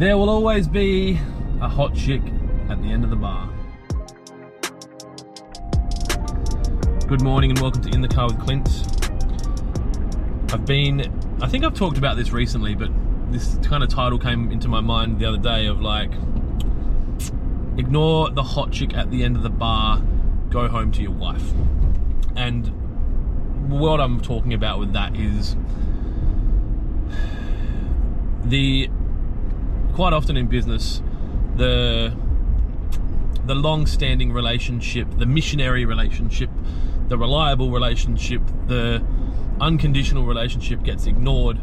There will always be a hot chick at the end of the bar. Good morning and welcome to In the Car with Clint. I've been, I think I've talked about this recently, but this kind of title came into my mind the other day of like, ignore the hot chick at the end of the bar, go home to your wife. And what I'm talking about with that is the quite often in business the the long-standing relationship, the missionary relationship, the reliable relationship, the unconditional relationship gets ignored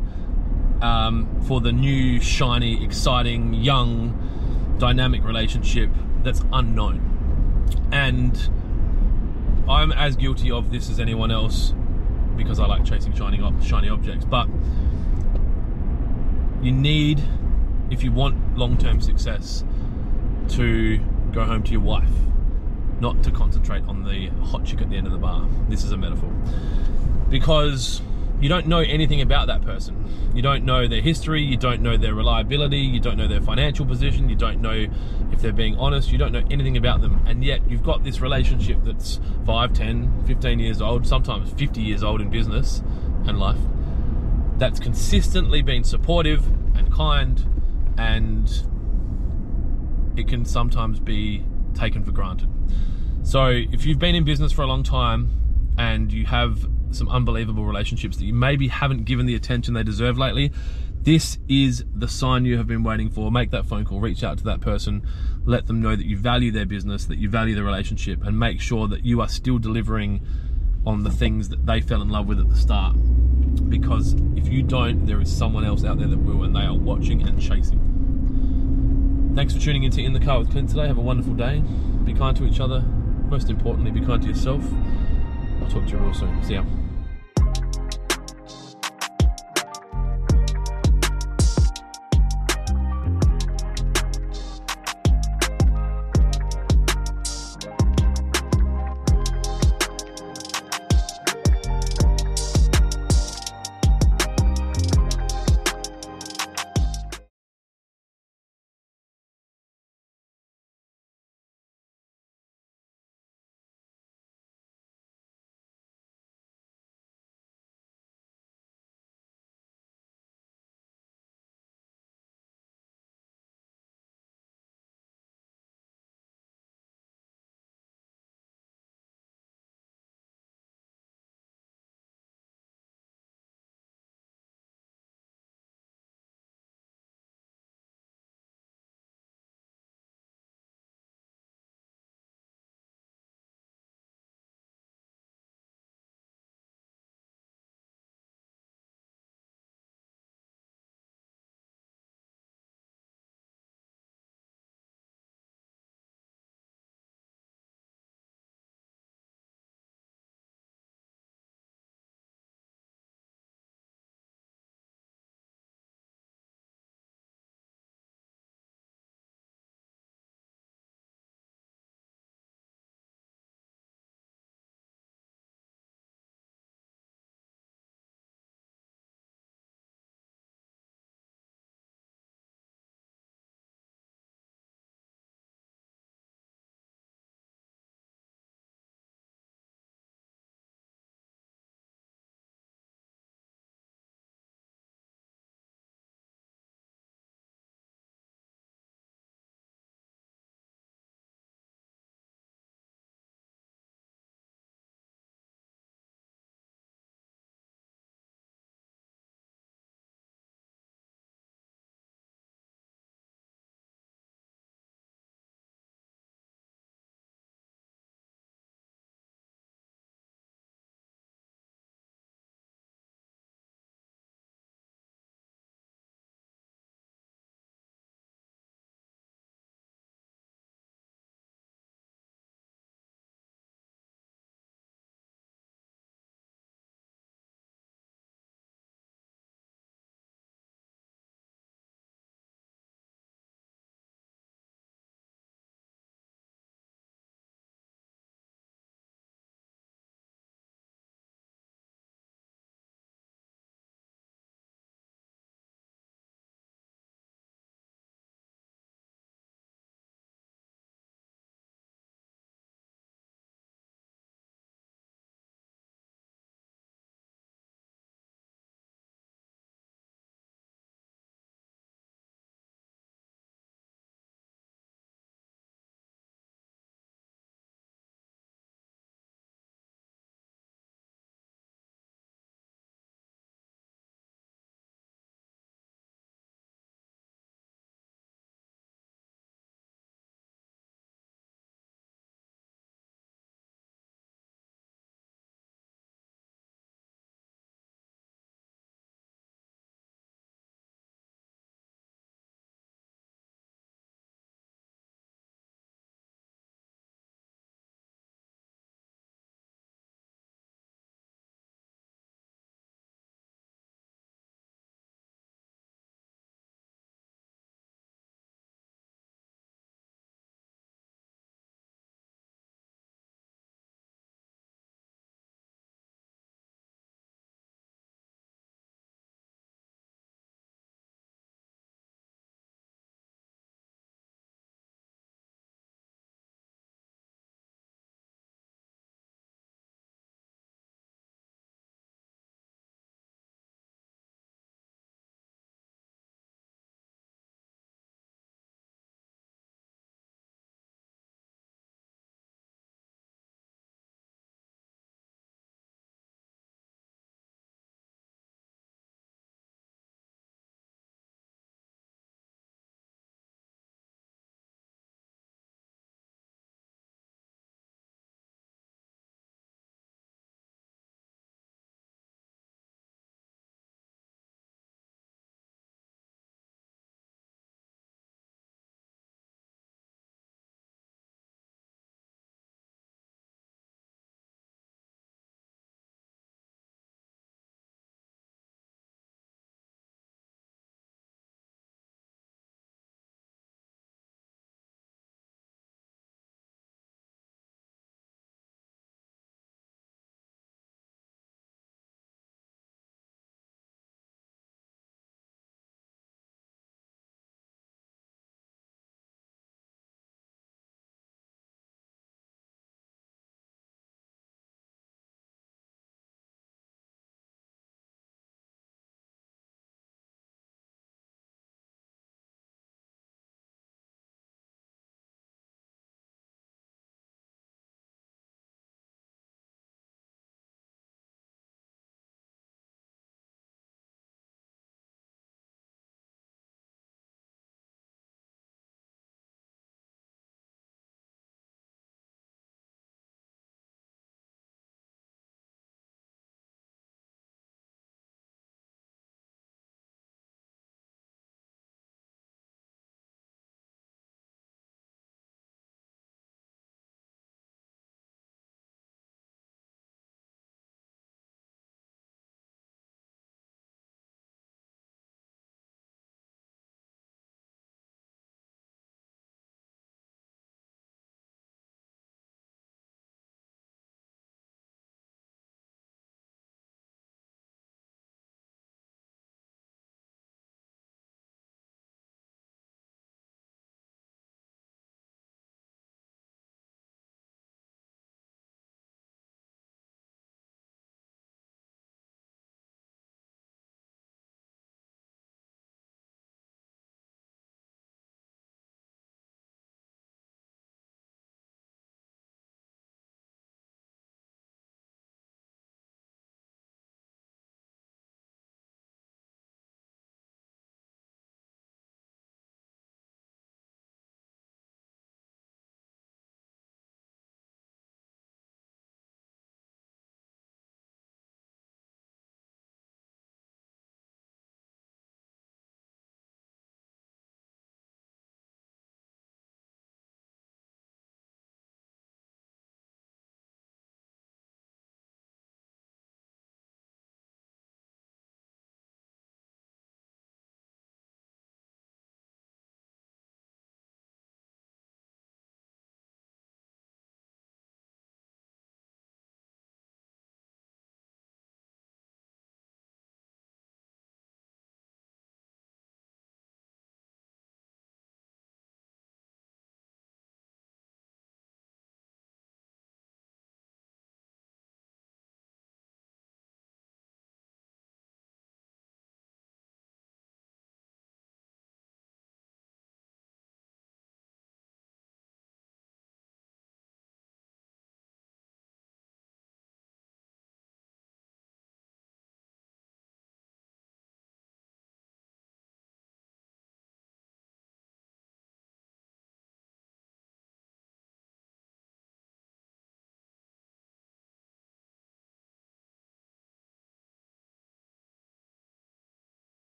um, for the new, shiny, exciting, young, dynamic relationship that's unknown. And I'm as guilty of this as anyone else because I like chasing shiny, shiny objects. But you need, if you want long term success, to go home to your wife, not to concentrate on the hot chick at the end of the bar. This is a metaphor. Because you don't know anything about that person. You don't know their history, you don't know their reliability, you don't know their financial position, you don't know if they're being honest, you don't know anything about them. And yet you've got this relationship that's 5, 10, 15 years old, sometimes 50 years old in business and life, that's consistently been supportive and kind and it can sometimes be taken for granted. So if you've been in business for a long time and you have some unbelievable relationships that you maybe haven't given the attention they deserve lately, this is the sign you have been waiting for. Make that phone call, reach out to that person, let them know that you value their business, that you value the relationship, and make sure that you are still delivering on the things that they fell in love with at the start. Because if you don't, there is someone else out there that will, and they are watching and chasing. Thanks for tuning into In the Car with Clint today. Have a wonderful day. Be kind to each other. Most importantly, be kind to yourself. I'll talk to you real soon. See ya.